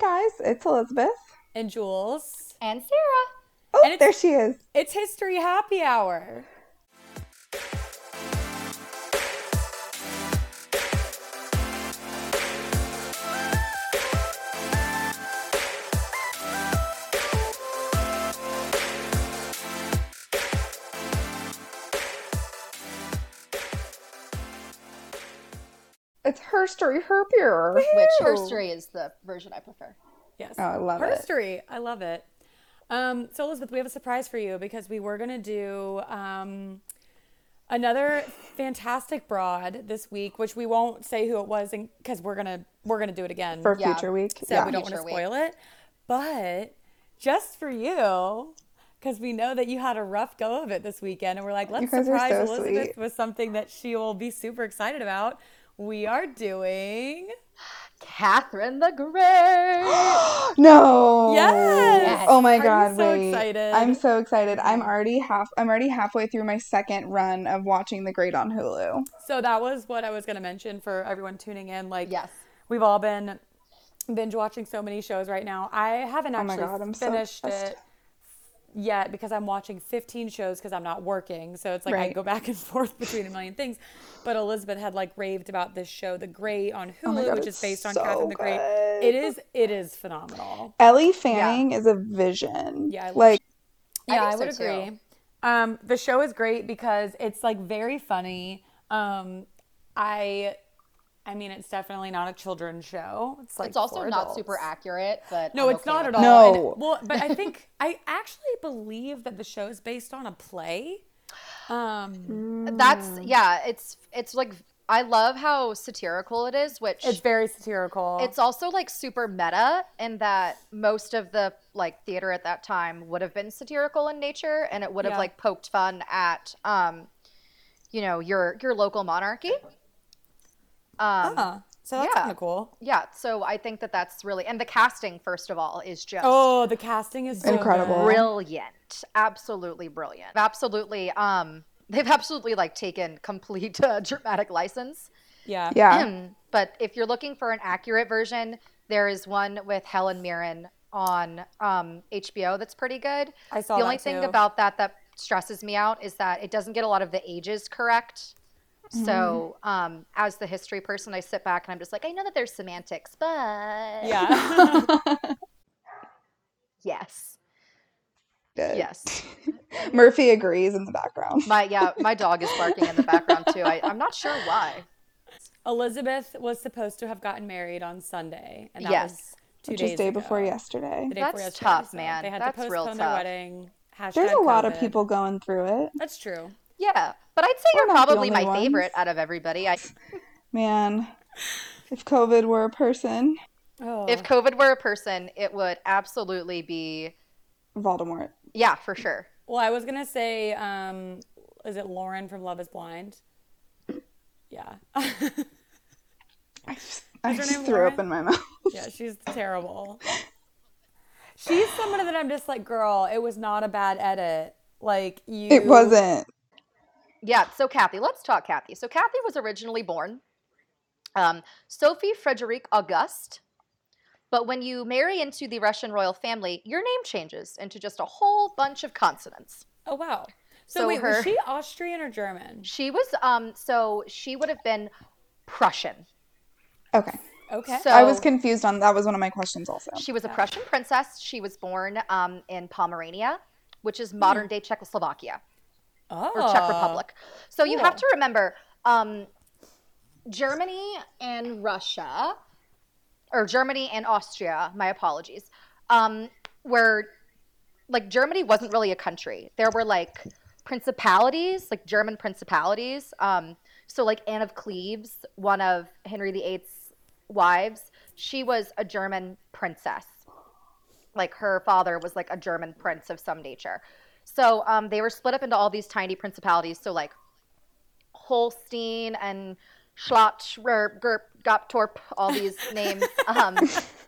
guys, it's Elizabeth. and Jules. And Sara. Oh, And there she is. It's History Happy Hour. It's her beer. Which Ew. herstory is the version I prefer. Yes. Oh, I love it. History. I love it. Um, so Elizabeth, we have a surprise for you because we were gonna do um, another fantastic broad this week, which we won't say who it was because we're gonna we're gonna do it again. For Yeah. future week. so yeah. we don't want to Future week. spoil it. But just for you, because we know that you had a rough go of it this weekend, and we're like, let's guys surprise so Elizabeth sweet. with something that she will be super excited about. We are doing Catherine the Great. no. Yes. Oh my Are you god, so wait. excited? I'm so excited. I'm already half I'm already halfway through my second run of watching The Great on Hulu. So that was what I was going to mention for everyone tuning in. Like, Yes. we've all been binge watching so many shows right now. I haven't Oh my actually God, I'm so finished obsessed. it yet because I'm watching 15 shows because I'm not working. So it's like I go back and forth between a million things. But Elizabeth had like raved about this show, The Great, on Hulu, Oh God, which is based on so Catherine the Great. good. It is. It is phenomenal. Elle Fanning is a vision. Yeah, I like I Yeah, I, think would so, too. agree. Um, the show is great because it's like very funny. Um, I, I mean, it's definitely not a children's show. It's like It's also not adults. super accurate, but No, I'm it's okay not at all. No. And- well, but I think I actually believe that the show is based on a play. Um, That's yeah. It's it's like I love how satirical it is, which it's very satirical. it's also like super meta in that most of the like theater at that time would have been satirical in nature and it would have Yeah. like poked fun at um you know your your local monarchy um Huh. so that's yeah. kind of cool. yeah so i think that that's really and the casting first of all is just Oh, the casting is so Incredible. brilliant absolutely brilliant absolutely um they've absolutely like taken complete uh, dramatic license Yeah. yeah. but if you're looking for an accurate version, there is one with Helen Mirren on um, HBO that's pretty good. I saw the only that thing too. about that that stresses me out is that it doesn't get a lot of the ages correct. So, um, as the history person, I sit back and I'm just like, I know that there's semantics, but Yeah. yes, Good. yes. Murphy agrees in the background. My yeah, my dog is barking in the background too. I, I'm not sure why. Elizabeth was supposed to have gotten married on Sunday, and that Yes. was two Which days is day ago. before yesterday. The day That's before yesterday, tough, so man. They had That's to real postpone their tough. wedding. Hashtag There's a lot of people going through it. That's true. Yeah, but I'd say We're you're probably my ones. favorite out of everybody. I, Man, if COVID were a person, Oh, if COVID were a person, it would absolutely be Voldemort. yeah, for sure. well, I was gonna say, um, is it Lauren from Love Is Blind? Yeah, I just, I just name threw up in my mouth. yeah, she's terrible. She's someone that I'm just like, girl, it was not a bad edit. Like you, It wasn't. Yeah, so Kathy, let's talk Kathy. So Kathy was originally born um, Sophie Frederique Auguste. But when you marry into the Russian royal family, your name changes into just a whole bunch of consonants. Oh wow. So, So wait, her- was she Austrian or German? She was um so she would have been Prussian. Okay. Okay. So I was confused on that was one of my questions also. She was a Prussian princess. She was born um, in Pomerania, which is modern day Czechoslovakia oh, or Czech Republic. So you have to remember um, Germany and Russia, or Germany and Austria, my apologies, um, were like Germany wasn't really a country. There were like principalities, like German principalities. Um, so like Anne of Cleves, one of Henry VIII's wives, she was a German princess. Like her father was like a German prince of some nature. So um, they were split up into all these tiny principalities. So like Holstein and Schlott, Gurp, Goptorp, all these names. Um,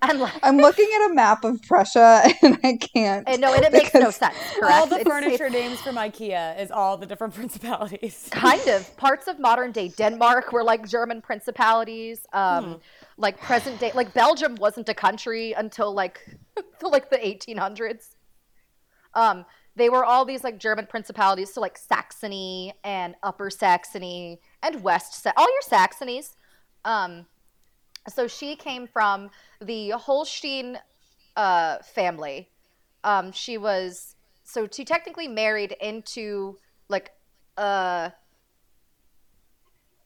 And like, I'm looking at a map of Prussia and I can't. and no, and it makes no because- sense. all the It's- furniture it's names from IKEA is all the different principalities. kind of parts of modern day Denmark were like German principalities. Um, like present day, like Belgium wasn't a country until like until like the 1800s. Um, they were all these like German principalities, so like Saxony and Upper Saxony and West, Sa- all your Saxonies. Um, so she came from the Holstein uh, family. Um, she was so she technically married into like a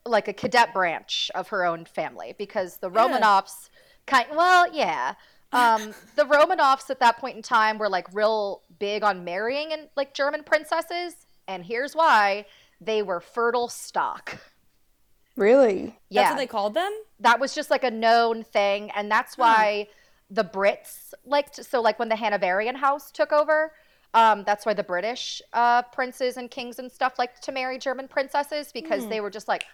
like a cadet branch of her own family because the Romanovs kind well yeah um, the Romanovs at that point in time were like real big on marrying and like German princesses and here's why they were fertile stock. Really? yeah. That's what they called them? that was just like a known thing and that's why the brits liked so like when the hanoverian house took over um, that's why the british uh, princes and kings and stuff liked to marry german princesses because they were just like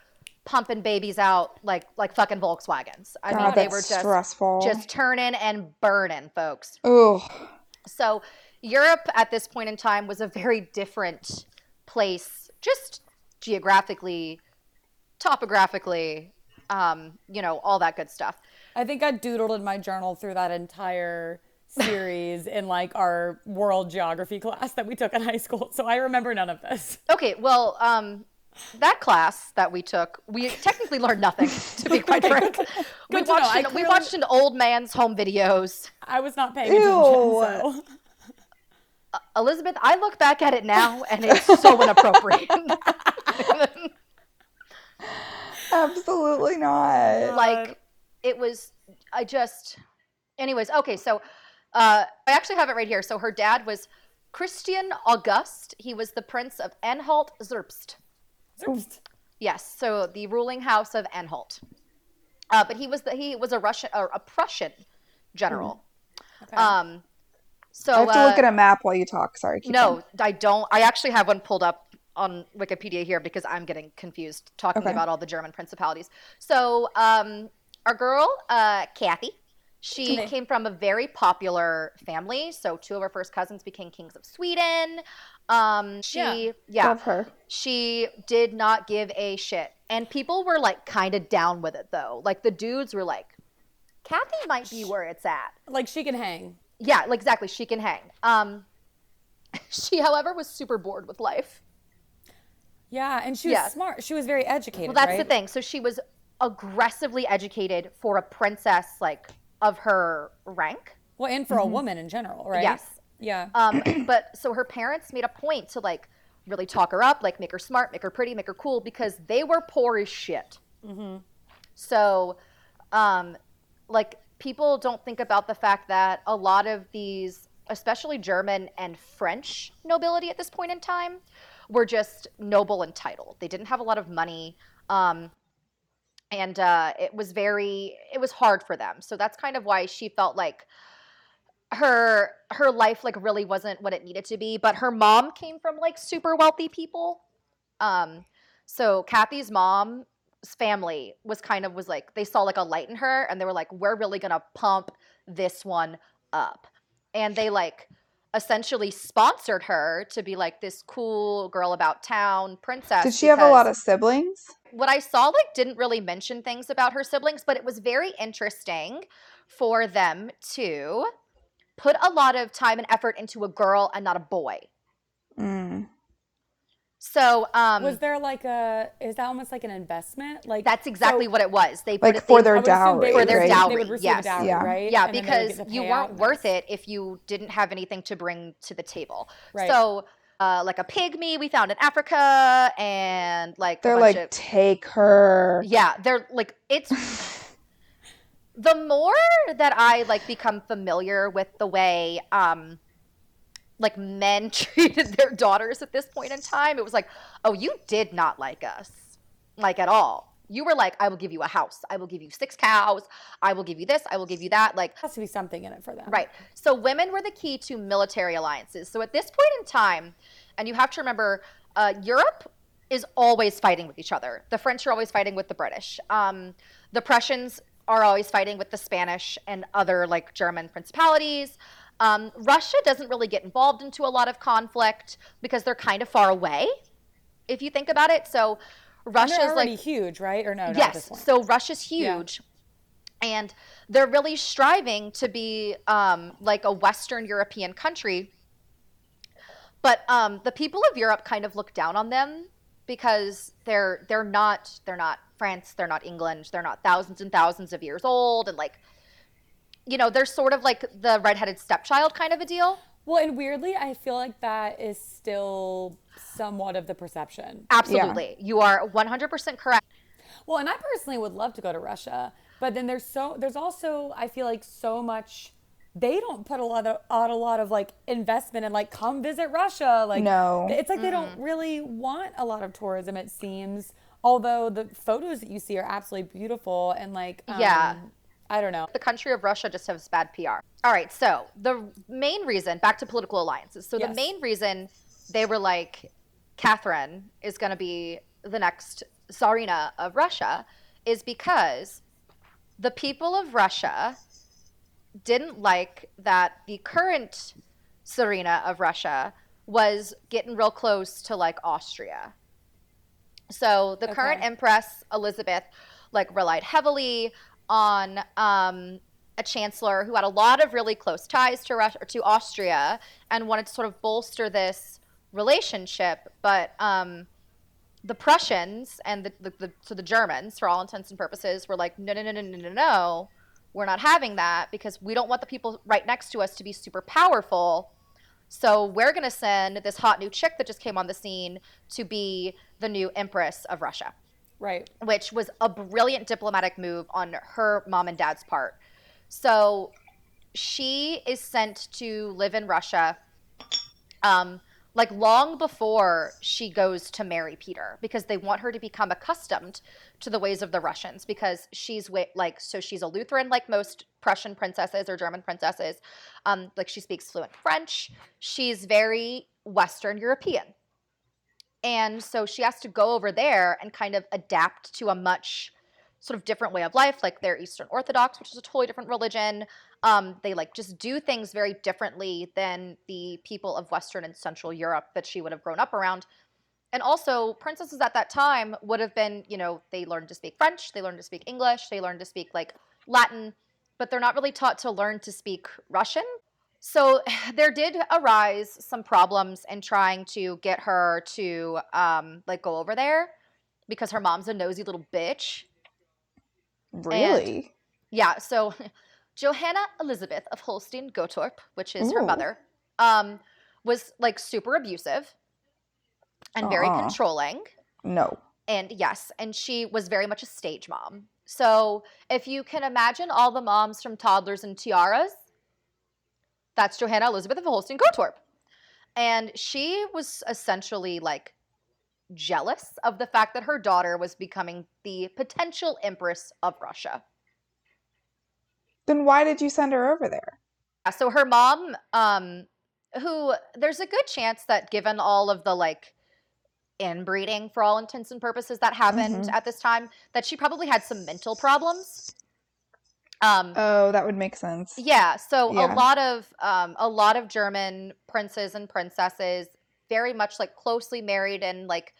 pumping babies out like like fucking volkswagens. I mean they were just stressful. just turning and burning folks. Oh, so Europe at this point in time was a very different place, just geographically, topographically, um, you know, all that good stuff. I think I doodled in my journal through that entire series in like our world geography class that we took in high school. So I remember none of this. Okay, well, um, that class that we took, we technically learned nothing, to be quite frank. We Good to know. watched, I an, we watched an old man's home videos. I was not paying Ew. attention. So. Elizabeth, I look back at it now and it's so inappropriate. absolutely not. like it was i just anyways okay so uh i actually have it right here so her dad was christian august he was the prince of anhalt zerbst Zerbst. yes so the ruling house of anhalt uh, but he was the he was a russian or a prussian general Okay. um so I have to uh, look at a map while you talk. Sorry. keep no. I don't. I actually have one pulled up on Wikipedia here because I'm getting confused talking Okay. about all the German principalities. So, um, our girl, uh, Kathy, she Okay. came from a very popular family. So, two of her first cousins became kings of Sweden. Um, she, Yeah. yeah, Love her. she did not give a shit. And people were like kind of down with it though. Like the dudes were like, Kathy might be where it's at. Like she can hang. Yeah, like exactly. She can hang. Um, she, however, was super bored with life. Yeah, and she was Yeah. smart. She was very educated. Well, that's the thing. So she was aggressively educated for a princess, like of her rank. Well, and for a woman in general, right? Yes. Yeah. Um, but so her parents made a point to like really talk her up, like make her smart, make her pretty, make her cool, because they were poor as shit. Mm-hmm. So, um, like people don't think about the fact that a lot of these, especially German and French nobility at this point in time, were just noble and titled. They didn't have a lot of money. Um, and uh, it was very, it was hard for them. So that's kind of why she felt like her her life like really wasn't what it needed to be but her mom came from like super wealthy people um so kathy's mom's family was kind of was like they saw like a light in her and they were like we're really gonna pump this one up and they like essentially sponsored her to be like this cool girl about town princess Did she have a lot of siblings? what I saw like didn't really mention things about her siblings, but it was very interesting for them to put a lot of time and effort into a girl and not a boy. Mm. So um was there like a? Is that almost like an investment? Like that's exactly so what it was. They put Like it for they- their I dowry, they For their right? receive- dowry, They would receive yes. dowry, Yeah. right? yeah, And then they would because you weren't worth Nice. it if you didn't have anything to bring to the table. Right. So uh, like a pygmy we found in Africa and like They're bunch like, of- take her. Yeah, they're like it's the more that I like become familiar with the way um like men treated their daughters at this point in time, it was like, oh, you did not like us. Like at all. You were like, I will give you a house. I will give you six cows. I will give you this. I will give you that. Like has to be something in it for them. Right. So women were the key to military alliances. So at this point in time, and you have to remember, uh, Europe is always fighting with each other. The French are always fighting with the British. Um, the Prussians are always fighting with the Spanish and other like German principalities. Um, Russia doesn't really get involved into a lot of conflict because they're kind of far away, if you think about it. So Russia's like huge, right? Or no? not at this yes, so Russia's huge, and they're really striving to be um, like a Western European country. But um, the people of Europe kind of look down on them because they're they're not they're not France, they're not England, they're not thousands and thousands of years old, and like you know they're sort of like the redheaded stepchild kind of a deal. Well, and weirdly, I feel like that is still somewhat of the perception. Absolutely, you are one hundred percent correct. Well, and I personally would love to go to Russia, but then there's so there's also I feel like so much they don't put a lot of out a lot of like investment and like come visit Russia. Like No. it's like they don't Mm-hmm. really want a lot of tourism. It seems, although the photos that you see are absolutely beautiful and like um, Yeah. I don't know. the country of Russia just has bad PR. All right, so the main reason, back to political alliances. So the main reason they were like, Catherine is going to be the next Tsarina of Russia is because the people of Russia didn't like that the current Tsarina of Russia was getting real close to like Austria. So the current empress Elizabeth like relied heavily on um, a chancellor who had a lot of really close ties to Russia, or to Austria and wanted to sort of bolster this relationship, but um, the Prussians and the, the, the so the Germans, for all intents and purposes, were like, no, no, no, no, no, no, no, we're not having that because we don't want the people right next to us to be super powerful. So we're going to send this hot new chick that just came on the scene to be the new empress of Russia, Right. which was a brilliant diplomatic move on her mom and dad's part. So she is sent to live in Russia um, like long before she goes to marry Peter because they want her to become accustomed to the ways of the Russians because she's like so she's a Lutheran like most Prussian princesses or German princesses um, like she speaks fluent French she's very Western European and so she has to go over there and kind of adapt to a much sort of different way of life like they're Eastern Orthodox which is a totally different religion um, they like just do things very differently than the people of Western and Central Europe that she would have grown up around. And also, princesses at that time would have been, you know, they learned to speak French, they learned to speak English, they learned to speak like Latin, but they're not really taught to learn to speak Russian. So there did arise some problems in trying to get her to um, like go over there because her mom's a nosy little bitch. Really? Yeah, so Johanna Elizabeth of Holstein Gottorp, which is her mother, um, was like super abusive and very Uh-uh. controlling. no. And yes, and she was very much a stage mom. So if you can imagine all the moms from Toddlers and Tiaras, that's Johanna Elizabeth of Holstein Gottorp. And she was essentially like jealous of the fact that her daughter was becoming the potential empress of Russia. Then why did you send her over there? Yeah, so her mom um who there's a good chance that given all of the like inbreeding for all intents and purposes that happened Mhm. at this time that she probably had some mental problems um Oh, that would make sense. yeah so Yeah. a lot of um a lot of german princes and princesses very much like closely married and like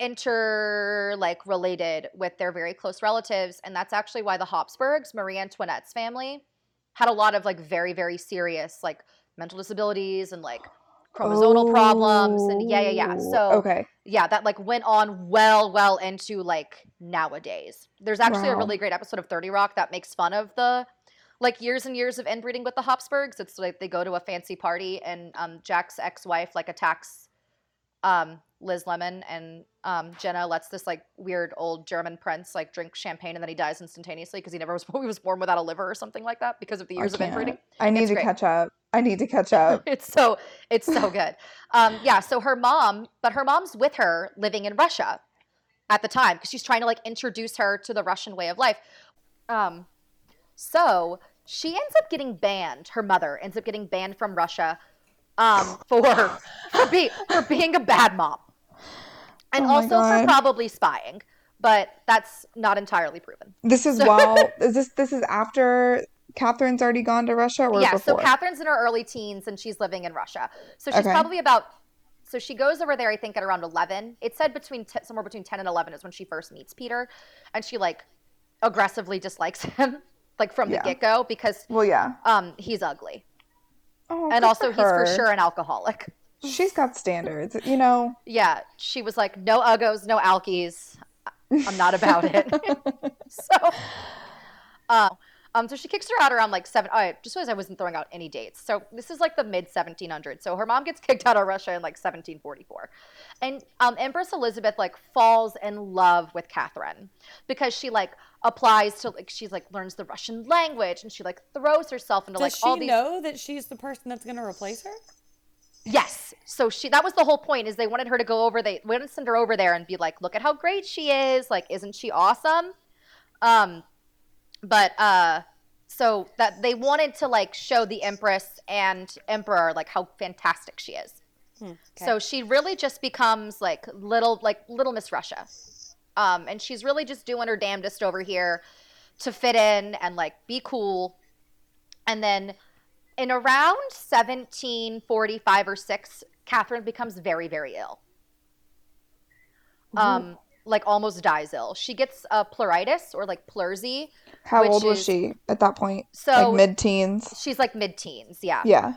inter like related with their very close relatives and that's actually why the habsburgs marie antoinette's family had a lot of like very very serious like mental disabilities and like chromosomal problems and yeah yeah yeah Oh, so okay. Yeah that like went on well well into like nowadays. There's actually a really great episode of 30 rock that makes fun of the like years and years of inbreeding with the habsburgs it's like they go to a fancy party and um, jack's ex-wife like attacks um, liz lemon and um, jenna lets this like weird old german prince like drink champagne and then he dies instantaneously because he never was he was born without a liver or something like that because of the years of inbreeding. I need It's to great. catch up. I need to catch up. it's so it's so good. Um, yeah, so her mom, but her mom's with her living in Russia at the time because she's trying to like introduce her to the Russian way of life. Um, so she ends up getting banned. Her mother ends up getting banned from Russia um, for for, be, for being a bad mom, and Oh also for probably spying. but that's not entirely proven. This is So- while is this this is after Catherine's already gone to Russia or yeah, before? so Catherine's in her early teens and she's living in Russia. So she's Okay. probably about. So she goes over there, I think, at around eleven. It said between t- somewhere between ten and eleven is when she first meets Peter, and she like aggressively dislikes him, like from Yeah. the get go, because well, yeah. um he's ugly Oh, and also he's for sure an alcoholic. She's got standards, you know. Yeah, she was like, no uggos, no alkies. I'm not about it. so, uh, um, so she kicks her out around like seven. I just realized I wasn't throwing out any dates. So this is like the mid 1700s. So her mom gets kicked out of Russia in like 1744, and um, Empress Elizabeth like falls in love with Catherine because she like applies to like she's like learns the Russian language and she like throws herself into Does like all these. Does she know that she's the person that's going to replace her? Yes. So she that was the whole point is they wanted her to go over they wanted to send her over there and be like, look at how great she is. Like, isn't she awesome? Um but uh so that they wanted to like show the Empress and Emperor like how fantastic she is. So she really just becomes like little like little Miss Russia. Um and she's really just doing her damnedest over here to fit in and like be cool. And then in around 1745 or 6 catherine becomes very very ill um like almost dies ill she gets a pleuritis or like pleurisy How Which old was she at that point? so like mid-teens. she's like mid-teens yeah. Yeah.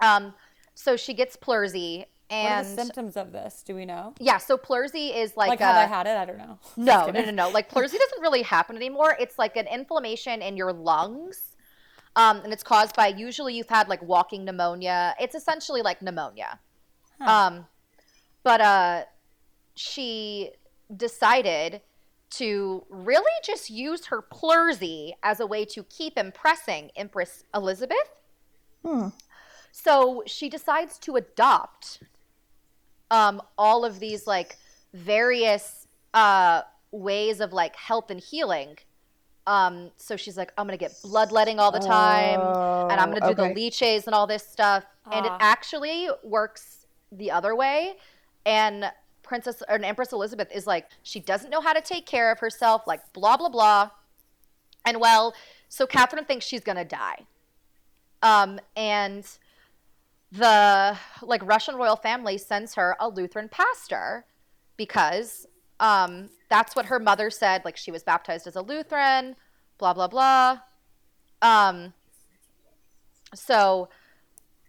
um so she gets pleurisy What are the and symptoms of this? Do we know? yeah so pleurisy is like, Like, have I had it? I don't know. no no no no like pleurisy doesn't really happen anymore it's like an inflammation in your lungs um, and it's caused by usually you've had like walking pneumonia it's essentially like pneumonia Huh. Um, but uh, she decided to really just use her pleurisy as a way to keep impressing Empress Elizabeth. Hmm. So she decides to adopt um, all of these like various uh, ways of like health and healing. Um, so she's like, I'm gonna get bloodletting all the time, and I'm gonna do Oh, okay. the leeches and all this stuff. And it Ah. actually works the other way. And Princess or an Empress Elizabeth is like, she doesn't know how to take care of herself, like blah blah blah. And well, so Catherine thinks she's gonna die. Um, and the like Russian royal family sends her a Lutheran pastor because um, that's what her mother said. Like she was baptized as a Lutheran, blah blah blah. Um, so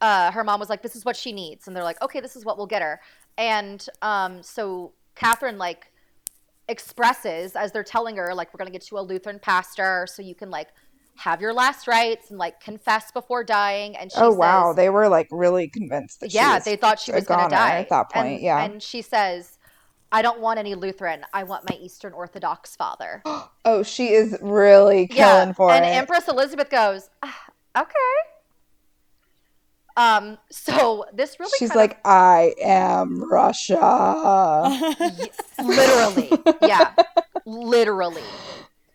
uh, her mom was like, "This is what she needs," and they're like, "Okay, this is what we'll get her." And um, so Catherine like expresses as they're telling her, like, "We're gonna get you a Lutheran pastor so you can like have your last rites and like confess before dying." And she Oh wow, they were like really convinced that she yeah, was they thought she was going to die at that point. And- yeah. and she says, "I don't want any Lutheran. I want my Eastern Orthodox father." oh, she is really killing yeah, for and it. Empress Elizabeth goes, "Ah, "Okay." Um, so this really She's like, I am Russia. literally, yeah, literally.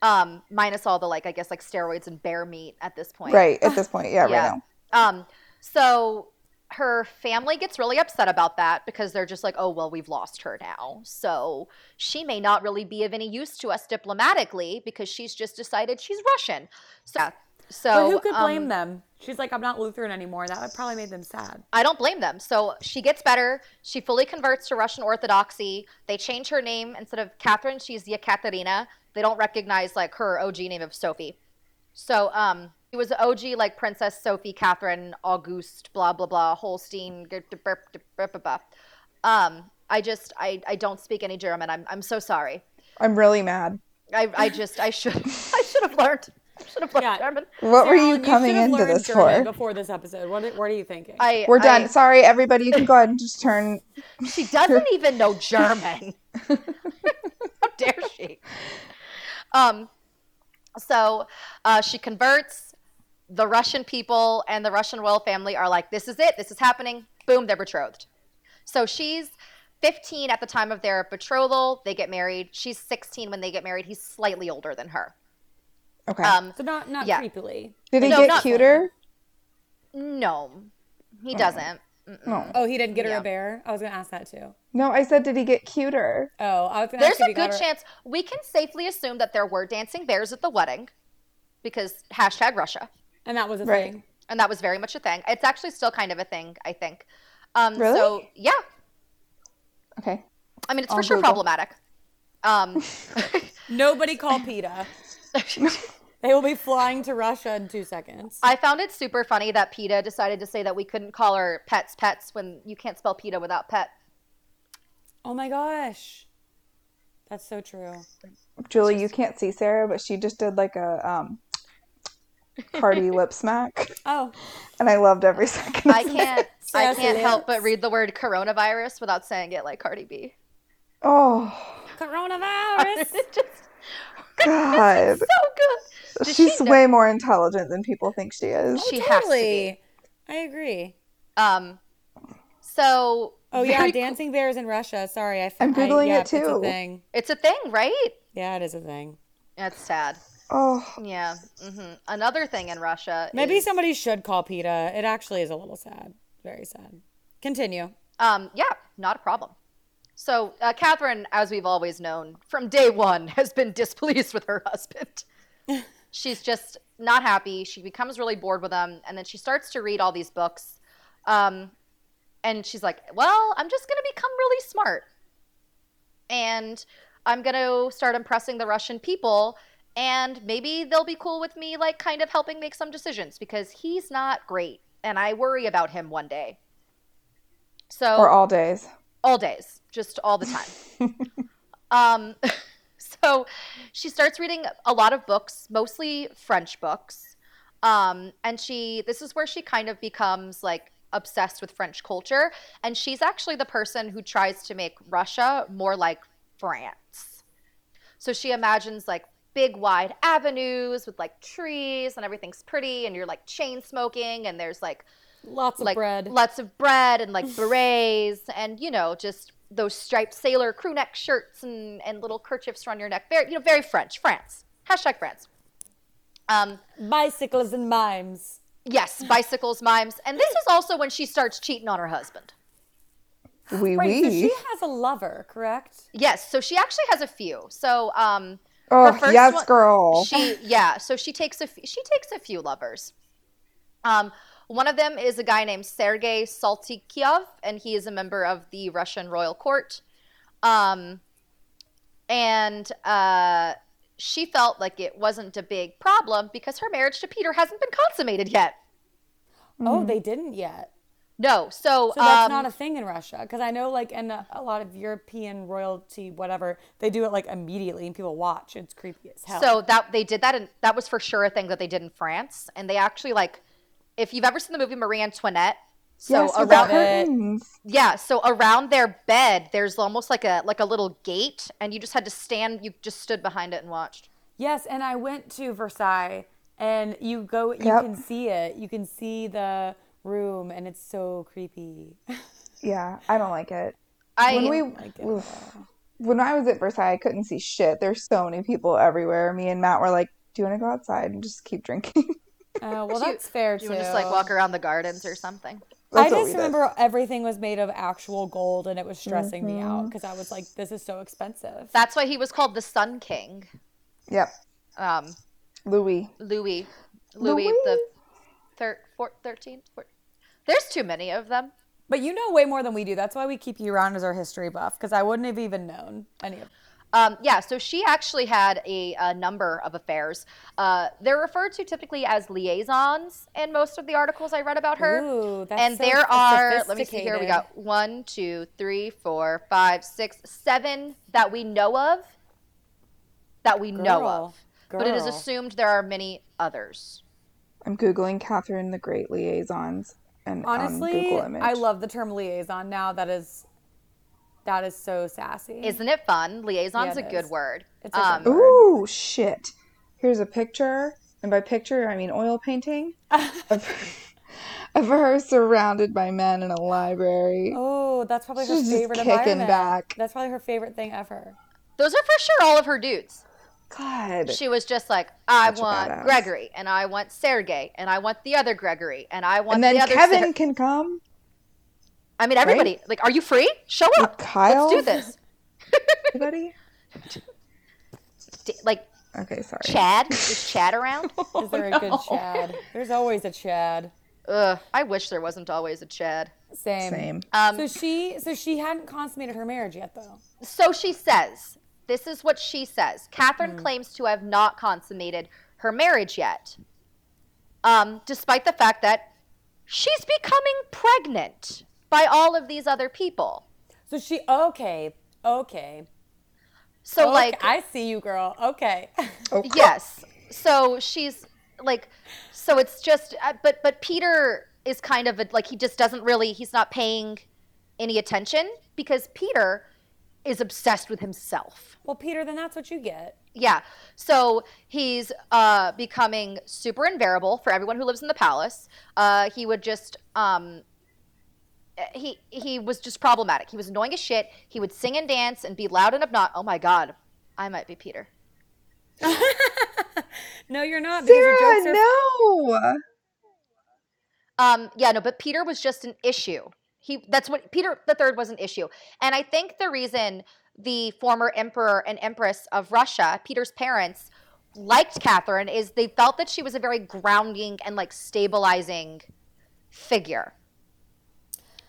Um, minus all the like, I guess like steroids and bear meat at this point. right at this point, yeah, Yeah. right now. Um, so her family gets really upset about that because they're just like, oh, well, we've lost her now. So she may not really be of any use to us diplomatically because she's just decided she's Russian. So, yeah. So but who could blame um, them? She's like, I'm not Lutheran anymore. That would probably made them sad. I don't blame them. So she gets better. She fully converts to Russian Orthodoxy. They change her name instead of Catherine. She's Yekaterina. They don't recognize like her OG name of Sophie. So um, it was OG like Princess Sophie Catherine Auguste blah blah blah Holstein. Um, I just I I don't speak any German. I'm I'm so sorry. I'm really mad. I I just I should I should have learned. I should have learned Yeah. German. What were Sara you coming should into this German for? Before this episode, what, are- what are you thinking? I We're done. I- Sorry, everybody. You can go ahead and just turn. She doesn't even know German. How dare she? Um, so uh, she converts. The Russian people and the Russian royal family are like, "This is it. This is happening." Boom, they're betrothed. So she's 15 at the time of their betrothal. They get married. She's 16 when they get married. He's slightly older than her. Okay. Um, so not not yeah. creepily. Did he no, get not- cuter? no, he Oh. doesn't. No. Oh, he didn't get her Yeah. a bear. I was gonna ask that too. No, I said, did he get cuter? Oh, I was gonna There's ask if a he got good her- chance we can safely assume that there were dancing bears at the wedding because hashtag Russia. and that was a Right. thing. And that was very much a thing. It's actually still kind of a thing, I think. Um, Really? So, yeah. Okay. I mean, it's I'll for sure Google. problematic. Um, Nobody call PETA. They will be flying to Russia in two seconds. I found it super funny that PETA decided to say that we couldn't call our pets pets when you can't spell PETA without pet. oh my gosh, that's so true. Julie, you can't see Sara, but she just did like a um, Cardi lip smack, Oh, and I loved every second. I can't I can't help but read the word coronavirus without saying it like Cardi B. Oh coronavirus. Just God, so good. Does she's she way more intelligent than people think she is. She has to be. totally. I agree. Um so Oh yeah, very dancing bears in Russia. Sorry, I. I'm I- Googling yeah, it It's a too. thing. It's a thing, right? Yeah, it is a thing. That's sad. Oh, Yeah. hmm Another thing in Russia. Maybe is, somebody should call PETA. It actually is a little sad. Very sad. Continue. Um, yeah, not a problem. So, uh, Catherine, as we've always known, from day one, has been displeased with her husband. She's just not happy. She becomes really bored with him, and then she starts to read all these books. Um, and she's like, "Well, I'm just going to become really smart, and I'm going to start impressing the Russian people." And maybe they'll be cool with me, like kind of helping make some decisions because he's not great, and I worry about him one day. So or all days. all days, just all the time. um, so she starts reading a lot of books, mostly French books. Um, and she, this is where she kind of becomes like obsessed with French culture. And she's actually the person who tries to make Russia more like France. So she imagines like big wide avenues with like trees and everything's pretty and you're like chain smoking and there's like Lots of like bread. lots of bread and like berets and you know just those striped sailor crew neck shirts and, and little kerchiefs around your neck very you know very french france hashtag france um Bicycles and mimes. yes bicycles mimes and this is also when she starts cheating on her husband Wee Right, so she has a lover, correct? yes so she actually has a few so um Oh yes, one- girl. She yeah, so she takes a f- she takes a few lovers. Um, one of them is a guy named Sergei Saltykov, and he is a member of the Russian royal court. Um, and uh, she felt like it wasn't a big problem because her marriage to Peter hasn't been consummated yet. Oh, they didn't yet. No, so, So that's um, not a thing in Russia because I know, like, in a, a lot of European royalty, whatever, they do it like immediately and people watch. It's creepy as hell. So that they did that, and that was for sure a thing that they did in France. And they actually like, if you've ever seen the movie Marie Antoinette, so yes, around it. yeah, so around their bed, there's almost like a like a little gate, and you just had to stand. You just stood behind it and watched. yes, and I went to Versailles, and you go, you Yep. can see it. You can see the room, and it's so creepy. Yeah, I don't like it. I When we Like it. oof. when I was at Versailles, I couldn't see shit. There's so many people everywhere. Me and Matt were like, "Do you want to go outside and just keep drinking?" Oh, well, You- that's fair too. you too. would just like walk around the gardens or something. I That's what we just did. remember everything was made of actual gold, and it was stressing me Mm-hmm. out because I was like, "This is so expensive." That's why he was called the Sun King. Yep, Um, Louis. Louis, Louis Louis? the thir- four, 13th. Four- There's too many of them. But you know way more than we do. That's why we keep you around as our history buff because I wouldn't have even known any of. Um, yeah, so she actually had a, a number of affairs. Uh, they're referred to typically as liaisons in most of the articles I read about her. Ooh, that's and so there are, let me see here, we got one, two, three, four, five, six, seven that we know of. That we know Girl, of. But it is assumed there are many others. I'm googling Catherine the Great liaisons and on Honestly, Google Image. I love the term liaison now. That is, that is so sassy. Isn't it fun? Liaison's Yeah, a it good is. word. It's a um, good word. Ooh, shit! Here's a picture, and by picture I mean oil painting of, of her surrounded by men in a library. Oh, that's probably her She's just favorite kicking environment. back. That's probably her favorite thing ever. Those are for sure all of her dudes. God, She was just like, I Such want. Gregory, and I want Sergey, and I want the other Gregory, and I want and then the other Kevin Ser- can come. I mean, everybody, like, are you free? Show up. Kyle? Let's do this. Anybody? Like, Okay, sorry. Chad? Is Chad around? Is there a good Chad? There's always a Chad. Ugh, I wish there wasn't always a Chad. Same. Same. Um, So she, so she hadn't consummated her marriage yet, though. So she says, this is what she says. Catherine claims to have not consummated her marriage yet, um, despite the fact that she's becoming pregnant by all of these other people. So she, okay, okay. So, Okay, like, I see you, girl. Okay. Okay. yes. So she's like, so it's just, uh, but but Peter is kind of a, like he just doesn't really, he's not paying any attention because Peter is obsessed with himself. well, Peter, then that's what you get. Yeah. So he's uh, becoming super invariable for everyone who lives in the palace. Uh, he would just um, he he was just problematic. He was annoying as shit. He would sing and dance and be loud and obnoxious. Oh my god, I might be Peter. No, you're not. Because your Sara, are no. Um, yeah, no, but Peter was just an issue. He that's what Peter the third was an issue, and I think the reason the former emperor and empress of Russia, Peter's parents, liked Catherine is they felt that she was a very grounding and like stabilizing figure.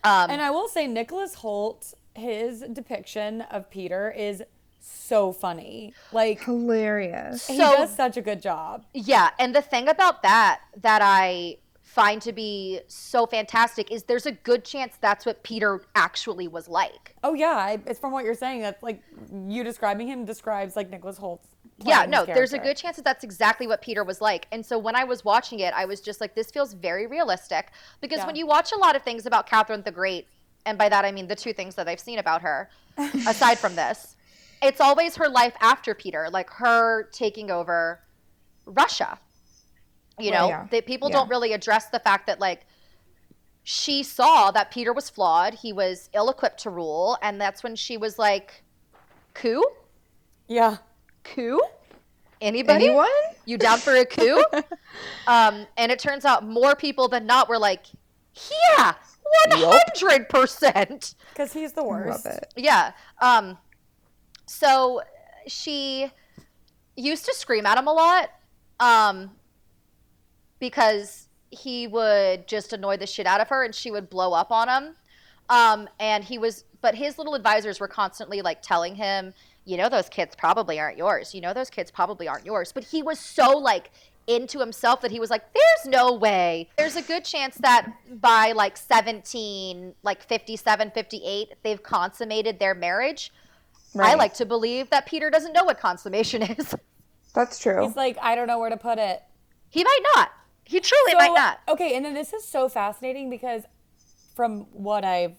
Um, And I will say, Nicholas Hoult, his depiction of Peter is so funny. Like, Hilarious. he So- does such a good job. Yeah, and the thing about that that I find to be so fantastic is there's a good chance that's what Peter actually was like. Oh, yeah. I, it's from what you're saying. That's like you describing him describes like Nicholas Hoult's. Yeah, no, there's a good chance that that's exactly what Peter was like. And so when I was watching it, I was just like, this feels very realistic. Because Yeah. when you watch a lot of things about Catherine the Great, and by that I mean the two things that I've seen about her, aside from this, it's always her life after Peter, like her taking over Russia. You know, Yeah. that people Yeah. don't really address the fact that like she saw that Peter was flawed, he was ill-equipped to rule, and that's when she was like, "Coup, Yeah. Coup, anybody, Anyone? you down for a coup?" um, and it turns out more people than not were like, "Yeah, one hundred percent." Because he's the worst. Love it. Yeah. Um, so she used to scream at him a lot um, because he would just annoy the shit out of her and she would blow up on him. Um, and he was, but his little advisors were constantly like telling him, you know, those kids probably aren't yours. You know, those kids probably aren't yours. But he was so like into himself that he was like, there's no way. There's a good chance that by like 17, like 57, 58, they've consummated their marriage. I like to believe that Peter doesn't know what consummation is. That's true. He's like, I don't know where to put it. he might not. He truly So- might not. Okay, and then this is so fascinating because from what I've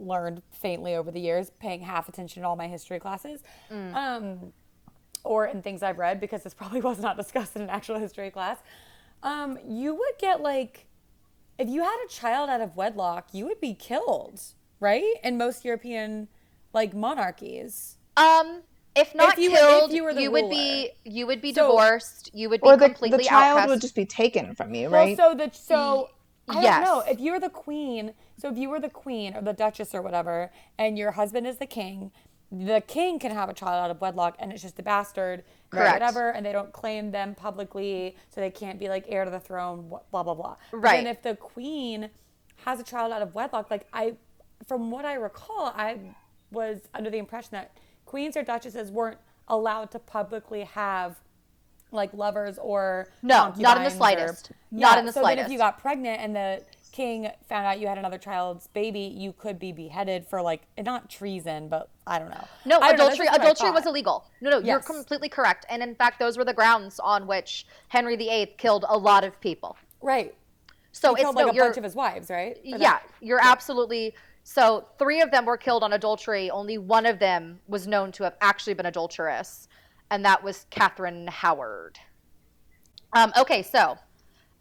learned faintly over the years, paying half attention to all my history classes, Mm. um, or in things I've read, because this probably was not discussed in an actual history class, um, you would get like, if you had a child out of wedlock, you would be killed, right? In most European like monarchies. Um, if not you were- killed, if you were the would be you would be So- divorced. You would be or the, completely the child outcast. would just be taken from you, right? Well, so the so I yes. don't know if you're the queen. So if you were the queen or the duchess or whatever, and your husband is the king, the king can have a child out of wedlock, and it's just a bastard, or whatever, and they don't claim them publicly, so they can't be like heir to the throne, blah blah blah. Right. and if the queen has a child out of wedlock, like I, from what I recall, I was under the impression that queens or duchesses weren't allowed to publicly have like lovers or No, not in the concubines or- slightest. Not in the so then if slightest. you got pregnant and the king found out you had another child's baby, you could be beheaded for like not treason, but I don't know. No, don't adultery I adultery was illegal. No, no, you're completely correct. And in fact, those were the grounds on which Henry VIII killed a lot of people. Right. So He it's killed like no, a bunch of his wives, right? Yeah, that. you're absolutely. So three of them were killed on adultery. Only one of them was known to have actually been adulterous, and that was Catherine Howard. Um, okay, so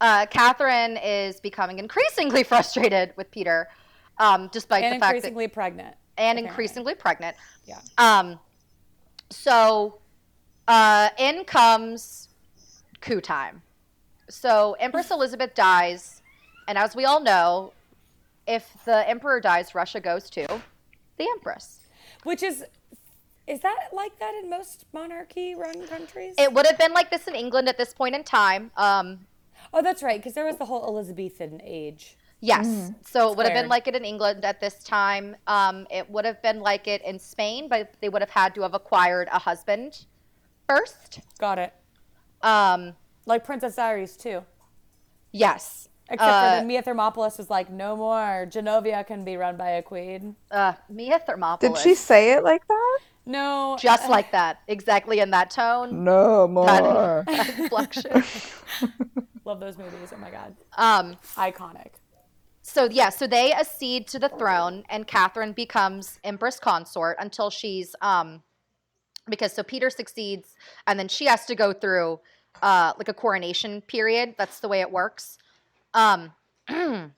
uh, Catherine is becoming increasingly frustrated with Peter, um, despite And the fact that increasingly pregnant. and apparently. increasingly pregnant. Yeah. Um, so uh, in comes coup time. So Empress Elizabeth dies, and as we all know, if the emperor dies, Russia goes to the empress. Which is, is that like that in most monarchy-run countries? It would have been like this in England at this point in time. Um, oh, that's right, because there was the whole Elizabethan age. yes, so it would have been like it in England at this time. Um, it would have been like it in Spain, but they would have had to have acquired a husband first. Got it. Um, Like Princess Diaries too. yes. Except Uh, for then Mia Thermopolis was like, no more. Genovia can be run by a queen. uh, Mia Thermopolis. Did she say it like that? No. just uh, like that, exactly in that tone, No more. that inflection. Love those movies. Oh my god. Um, Iconic. so yeah, so they accede to the throne, and Catherine becomes empress consort until she's um, because so Peter succeeds, and then she has to go through uh like a coronation period. That's the way it works. Um,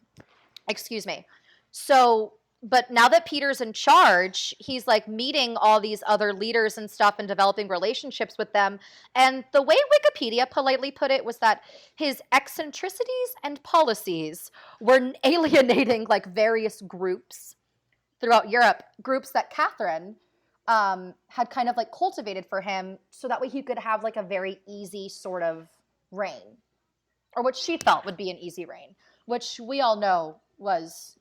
excuse me. So, but now that Peter's in charge, he's like meeting all these other leaders and stuff and developing relationships with them. And the way Wikipedia politely put it was that his eccentricities and policies were alienating like various groups throughout Europe, groups that Catherine um, had kind of like cultivated for him so that way he could have like a very easy sort of reign, or what she felt would be an easy reign, which we all know was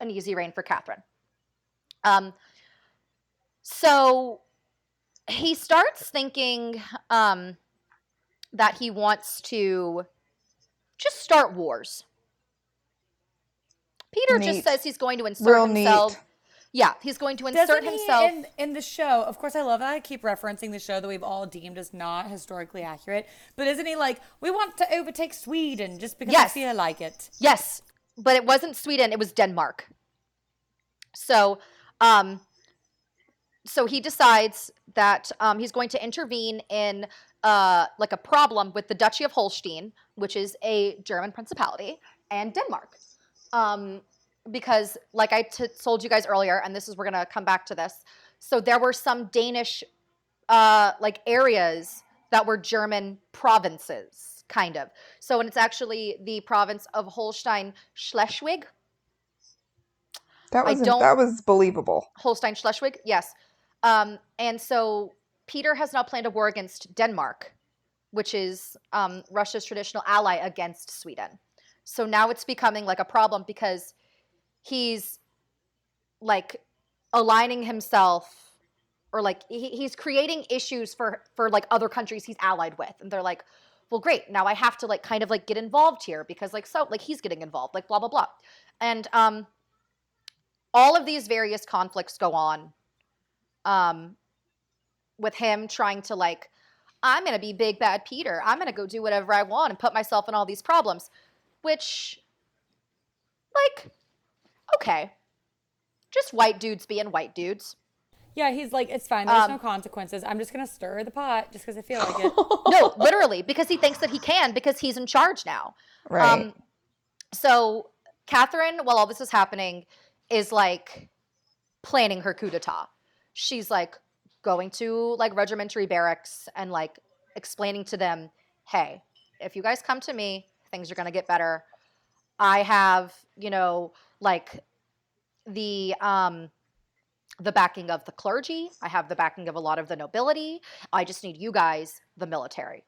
an easy reign for Catherine. Um, so he starts thinking um, that he wants to just start wars. Peter just says he's going to insert Real himself. neat. Yeah, he's going to insert Doesn't himself. he in, in the show? Of course, I love that I keep referencing the show that we've all deemed as not historically accurate. But isn't he like, we want to overtake Sweden just because Yes. I feel like it? Yes, but it wasn't Sweden, it was Denmark. So, um, so he decides that um, he's going to intervene in uh, like a problem with the Duchy of Holstein, which is a German principality, and Denmark. Um, because, like I t- told you guys earlier, and this is we're gonna come back to this. So there were some Danish, uh, like areas that were German provinces, kind of. So, and it's actually the province of Holstein Schleswig. That was that was believable. Holstein Schleswig, yes. Um, and so Peter has now planned a war against Denmark, which is um, Russia's traditional ally against Sweden. So now it's becoming like a problem because he's like aligning himself or like he, he's creating issues for for like other countries he's allied with and they're like well great now i have to like kind of like get involved here because like so like he's getting involved like blah blah blah. And um all of these various conflicts go on um with him trying to like i'm gonna be big bad peter. I'm gonna go do whatever i want and put myself in all these problems which like okay. Just white dudes being white dudes Yeah, he's like, it's fine. There's Um, no consequences. I'm just gonna stir the pot just because I feel like it. no literally because he thinks that he can because he's in charge now Right. Um, so Catherine, while all this is happening, is like planning her coup d'état. She's like going to like regimentary barracks and like explaining to them, hey, if you guys come to me, things are gonna get better. I have, you know, like the um the backing of the clergy. I have the backing of a lot of the nobility. I just need you guys, the military.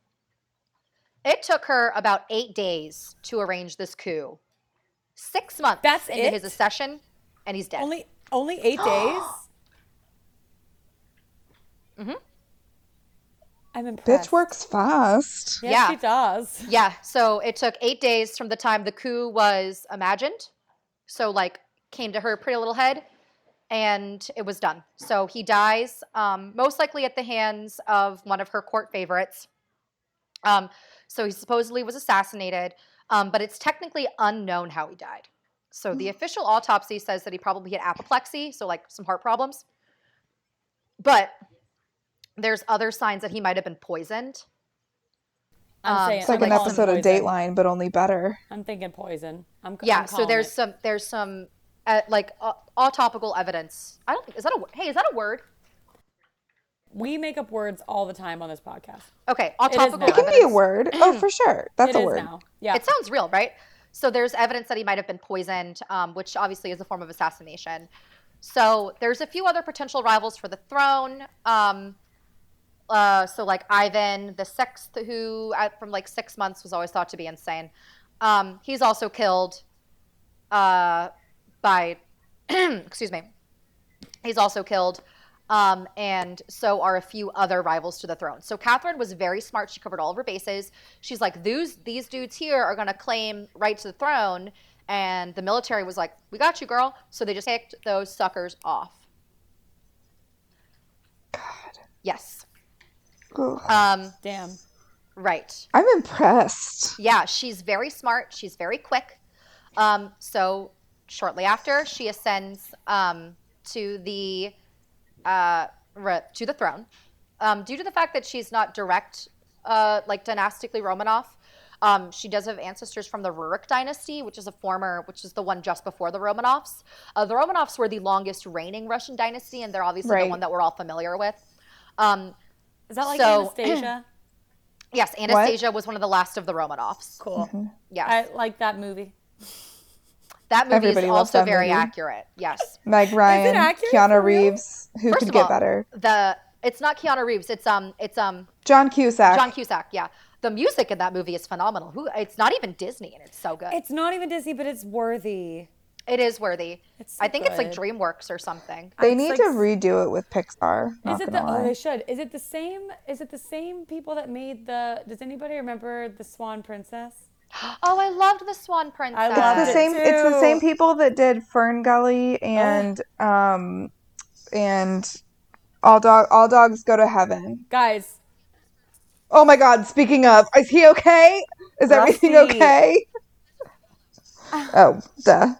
It took her about eight days to arrange this coup. Six months That's into it? his accession, and he's dead. only only eight days. Mhm. I'm impressed. Bitch works fast. Yes, Yeah. she does. yeah, so it took eight days from the time the coup was imagined. So, like, came to her pretty little head, and it was done. So he dies, um, most likely at the hands of one of her court favorites. Um, so he supposedly was assassinated, um, but it's technically unknown how he died. So the official autopsy says that he probably had apoplexy, so like some heart problems. But there's other signs that he might have been poisoned. I'm Um, saying It's like I'm an calling episode of. Dateline, but only better. I'm thinking poison. I'm Yeah, I'm so there's it. some there's some uh, like uh, autopical evidence. I don't think is that a word? Hey, is that a word? we make up words all the time on this podcast. Okay, is autopical now. It can evidence. be a word. Oh, for sure. That's It a is word. now. Yeah. It sounds real, right? So there's evidence that he might have been poisoned, um, which obviously is a form of assassination. So there's a few other potential rivals for the throne. Um, uh, so like Ivan the sixth, who at, from like six months was always thought to be insane. Um, he's also killed uh, by, excuse me, he's also killed. Um, and so are a few other rivals to the throne. So Catherine was very smart. She covered all of her bases. She's like, these these dudes here are gonna claim right to the throne, and the military was like, "We got you, girl." So they just kicked those suckers off. God. Yes. Ugh. Um, Damn. right. I'm impressed. Yeah, she's very smart. She's very quick. Um, so shortly after, she ascends um, to the uh, re- to the throne. Um, due to the fact that she's not direct, uh, like dynastically Romanov, um, she does have ancestors from the Rurik dynasty, which is a former, which is the one just before the Romanovs. Uh, the Romanovs were the longest reigning Russian dynasty, and they're obviously the one that we're all familiar with. Um, Is that like So- Anastasia? yes, Anastasia was one of the last of the Romanovs. Cool. Yes. I like that movie. That movie Everybody is also very movie. accurate. Yes. Meg Ryan, accurate Keanu? Reeves. Who First could of get all, better? The it's not Keanu Reeves. It's um it's um John Cusack. John Cusack. Yeah. The music in that movie is phenomenal. Who? It's not even Disney, and it's so good. It's not even Disney, but it's worthy. it is worthy. It's so I think it's like. DreamWorks or something. they It's need like to redo it with Pixar. Is it the? gonna Oh, they should. Is it the same? Is it the same people that made the? Does anybody remember the Swan Princess? Oh, I loved the Swan Princess. I It's loved the it same. It's the same people that did Fern Gully and um and all dog all dogs go to heaven. Guys, Oh my God! Speaking of, is he okay? Is everything okay? oh, duh.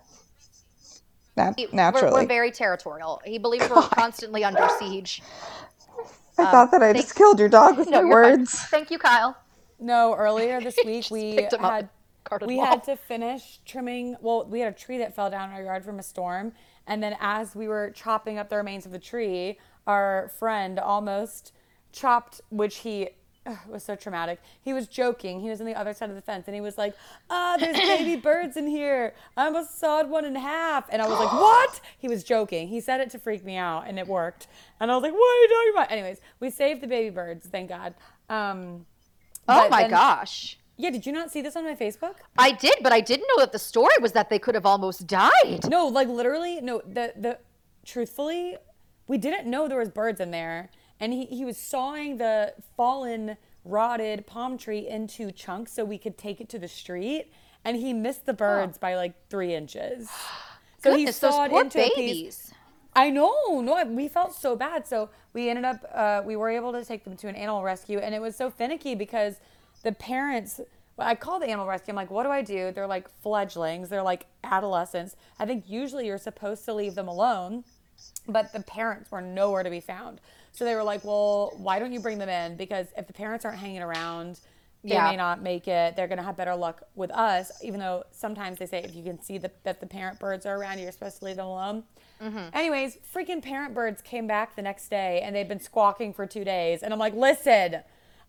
Nat- He- we're- naturally, We're, very territorial. He believes we're constantly under siege. I thought that I thank- just killed your dog with No, my you're fine. words. Thank you, Kyle. No. Earlier this week, we picked him up had we had to finish trimming. Well, we had a tree that fell down in our yard from a storm, and then as we were chopping up the remains of the tree, our friend almost chopped, which he. ugh, was so traumatic. He was joking. He was on the other side of the fence, and he was like, "Ah, there's baby birds in here. I almost sawed one in half." And I was like, "What?" He was joking. He said it to freak me out, and it worked. And I was like, "What are you talking about?" Anyways, we saved the baby birds, thank God. Um, Oh but my then- gosh. Yeah, did you not see this on my Facebook? I did, but I didn't know that the story was that they could have almost died. No, like literally, no. The the truthfully, we didn't know there was birds in there, and he he was sawing the fallen rotted palm tree into chunks so we could take it to the street, and he missed the birds by like three inches. So he Goodness, those sawed into a piece. I know, no, we felt so bad. So we ended up, uh, we were able to take them to an animal rescue, and it was so finicky because the parents. Well, I called the animal rescue. I'm like, what do I do? They're like fledglings. They're like adolescents. I think usually you're supposed to leave them alone, but the parents were nowhere to be found. So they were like, well, why don't you bring them in? Because if the parents aren't hanging around, they Yeah. may not make it. They're going to have better luck with us, even though sometimes they say if you can see the, that the parent birds are around, you're supposed to leave them alone. Anyways, freaking parent birds came back the next day and they'd been squawking for two days. And I'm like, listen,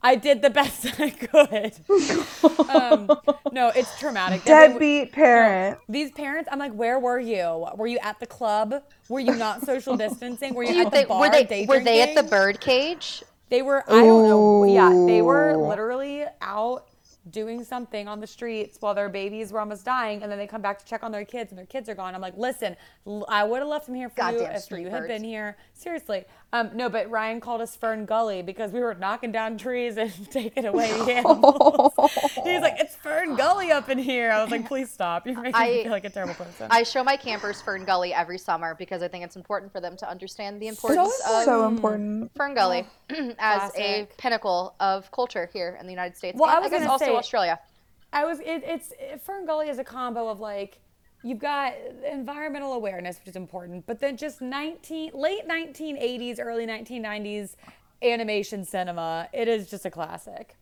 I did the best I could. um, no, it's traumatic. They- Deadbeat parent. These parents, I'm like, where were you? Were you at the club? Were you not social distancing? Were you, you at the think bar? were they day were they at the bird cage? They were, I don't know. Yeah, they were literally out doing something on the streets while their babies were almost dying, and then they come back to check on their kids, and their kids are gone. I'm like, listen, I would have left them here for you if you had birds. been here. Seriously. Um, no, but Ryan called us Fern Gully because we were knocking down trees and taking away the animals. He's like, it's Fern Gully up in here. I was like, please stop. You're making me I- feel like a terrible person. I show my campers Fern Gully every summer because I think it's important for them to understand the importance of So important. Fern Gully as a pinnacle of culture here in the United States. Well, I and was guess also say- Australia. I was. It, it's it, Fern Gully is a combo of like you've got environmental awareness, which is important, but then just nineteen late nineteen eighties, early nineteen nineties animation cinema. It is just a classic,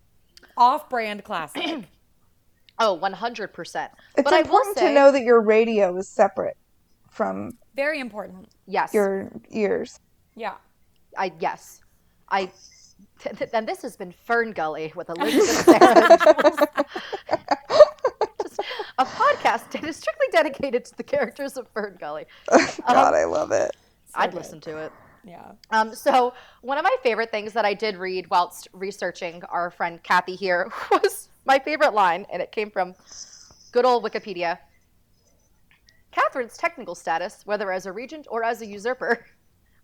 off-brand classic. Oh, 100%. It's but I important say, to know that your radio is separate from Very important. yes. your ears. Yeah. I yes. I and this has been Fern Gully with Elizabeth Sarah. Just a podcast podcast that is strictly dedicated to the characters of Fern Gully. God, I love it. I'd good. listen to it. Yeah. Um, so one of my favorite things that I did read whilst researching our friend Cathy here was my favorite line, and it came from good old Wikipedia. Catherine's technical status, whether as a regent or as a usurper,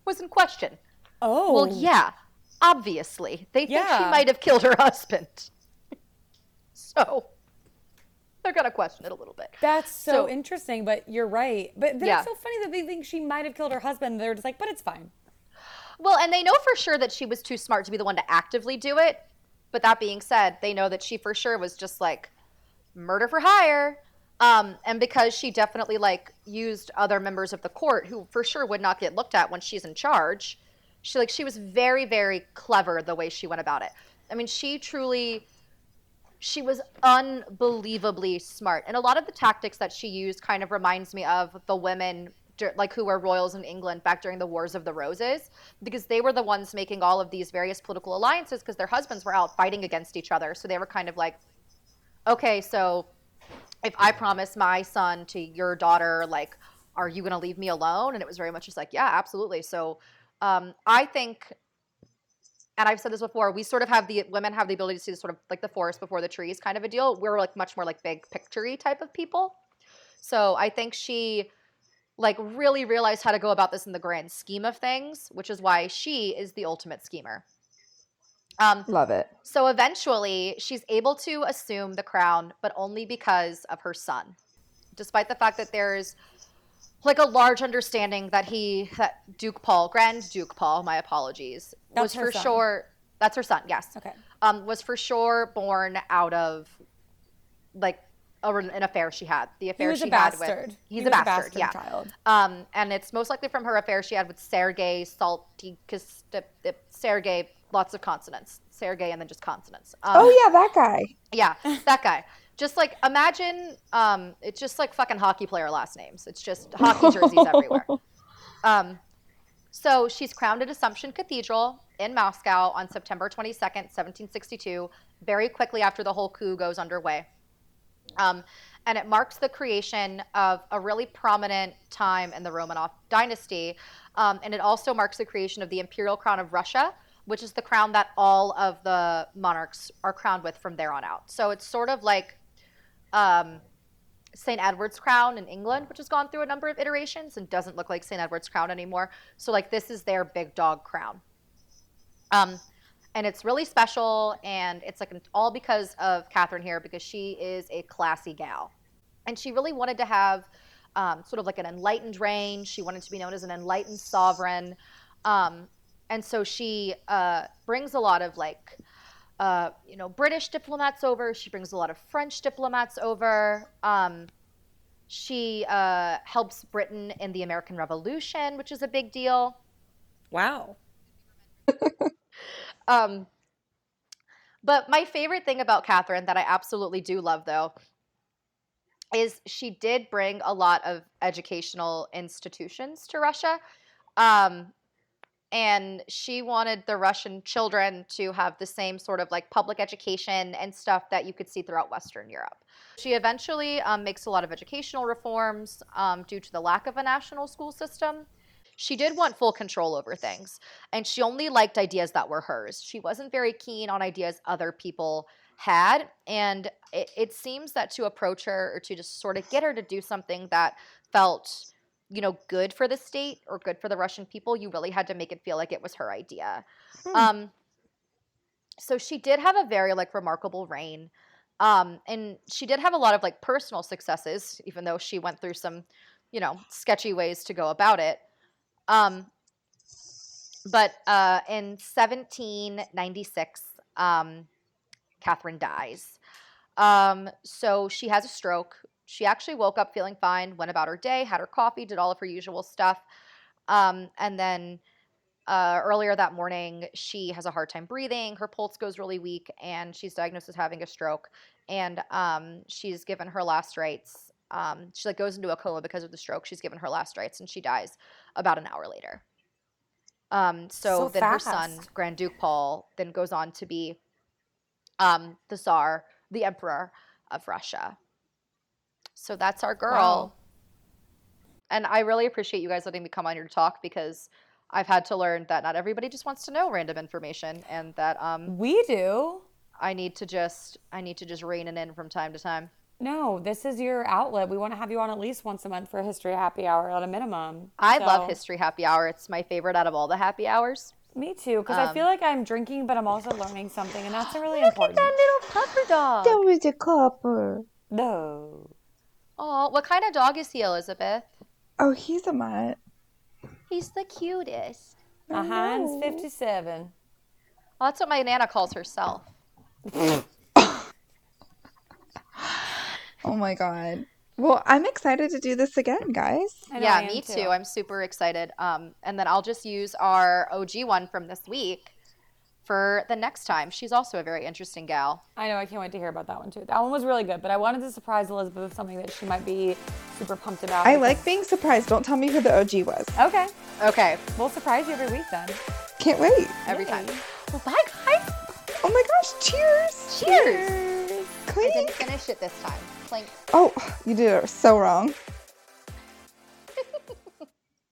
was in question. Oh. Well, yeah, obviously. They think Yeah. she might have killed her husband. so they're going to question it a little bit. That's so, So- interesting, but you're right. But then Yeah. it's so funny that they think she might have killed her husband. They're just like, but it's fine. Well, and they know for sure that she was too smart to be the one to actively do it. But that being said, they know that she for sure was just like murder for hire. Um, and because she definitely like used other members of the court who for sure would not get looked at when she's in charge, she like she was very very clever the way she went about it. I mean, she truly she was unbelievably smart. And a lot of the tactics that she used kind of reminds me of the women like who were royals in england back during the wars of the roses because they were the ones making all of these various political alliances because their husbands were out fighting against each other. So they were kind of like okay so if i promise my son to your daughter like are you going to leave me alone? And it was very much just like yeah absolutely. So um, i think and I've said this before, we sort of have the women have the ability to see the sort of like the forest before the trees kind of a deal. We're like much more like big picturey type of people. So I think she like really realized how to go about this in the grand scheme of things, which is why she is the ultimate schemer. Um, Love it. so eventually, she's able to assume the crown, but only because of her son. Despite the fact that there's like a large understanding that he, that Duke Paul, Grand Duke Paul, my apologies, That's was for son. sure. That's her son. Yes. Okay. Um, was for sure born out of like a, an affair she had. The He affair was she a had bastard. with. He He's was a bastard. yeah. child. Um, and it's most likely from her affair she had with Sergei Salty, Sergei, lots of consonants. Sergei and then just consonants. Um, Oh yeah, that guy. yeah, that guy. Just like imagine, um, it's just like fucking hockey player last names. It's just hockey jerseys everywhere. Um, so she's crowned at Assumption Cathedral in Moscow on September 22nd, 1762, very quickly after the whole coup goes underway. Um, and it marks the creation of a really prominent time in the Romanov dynasty. Um, and it also marks the creation of the imperial crown of Russia, which is the crown that all of the monarchs are crowned with from there on out. So it's sort of like um, St. Edward's crown in England, which has gone through a number of iterations and doesn't look like St. Edward's crown anymore. So, like, this is their big dog crown. Um, and it's really special, and it's like all because of Catherine here, because she is a classy gal. And she really wanted to have um, sort of like an enlightened reign. She wanted to be known as an enlightened sovereign. Um, and so she uh, brings a lot of like, uh, you know, British diplomats over. She brings a lot of French diplomats over. Um, she uh, helps Britain in the American Revolution, which is a big deal. Wow. Um, but my favorite thing about Catherine that I absolutely do love, though, is she did bring a lot of educational institutions to Russia. Um, and she wanted the Russian children to have the same sort of like public education and stuff that you could see throughout Western Europe. She eventually um, makes a lot of educational reforms um, due to the lack of a national school system. She did want full control over things, and she only liked ideas that were hers. She wasn't very keen on ideas other people had, and it, it seems that to approach her or to just sort of get her to do something that felt you know good for the state or good for the russian people you really had to make it feel like it was her idea. Hmm. um so she did have a very like remarkable reign um and she did have a lot of like personal successes even though she went through some you know sketchy ways to go about it. Um but uh in 1796 um catherine dies. Um so she has a stroke she actually woke up feeling fine, went about her day, had her coffee, did all of her usual stuff. Um, and then uh, earlier that morning, she has a hard time breathing. Her pulse goes really weak, and she's diagnosed as having a stroke. And um, she's given her last rites. Um, she like goes into a coma because of the stroke. She's given her last rites, and she dies about an hour later. Um, so, So then her son. Grand Duke Paul, then goes on to be um, the Tsar, the Emperor of Russia. So that's our girl. Wow. And I really appreciate you guys letting me come on here to talk because I've had to learn that not everybody just wants to know random information and that um, We do. I need to just I need to just rein it in from time to time. No, this is your outlet. We want to have you on at least once a month for a history happy hour at a minimum. I So- love history happy hour. It's my favorite out of all the happy hours. Me too, because I Um, feel like I'm drinking, but I'm also learning something, and that's really Look important. at that little puffer dog. That was a copper. No. Oh, what kind of dog is he, Elizabeth? Oh, he's a mutt. He's the cutest. A Heinz know. 57. Well, that's what my nana calls herself. Oh my god. Well, I'm excited to do this again, guys. Yeah, I am me too. I'm super excited. Um, and then I'll just use our OG one from this week for the next time. She's also a very interesting gal. I know. I can't wait to hear about that one too. That one was really good, but I wanted to surprise Elizabeth with something that she might be super pumped about. I because- like being surprised. Don't tell me who the OG was. Okay, Okay, we'll surprise you every week then. Can't wait. every Yay. time. Well, bye, guys. Oh my gosh, cheers. Cheers. I Clink. didn't finish it this time. Clink. Oh, you did it so wrong.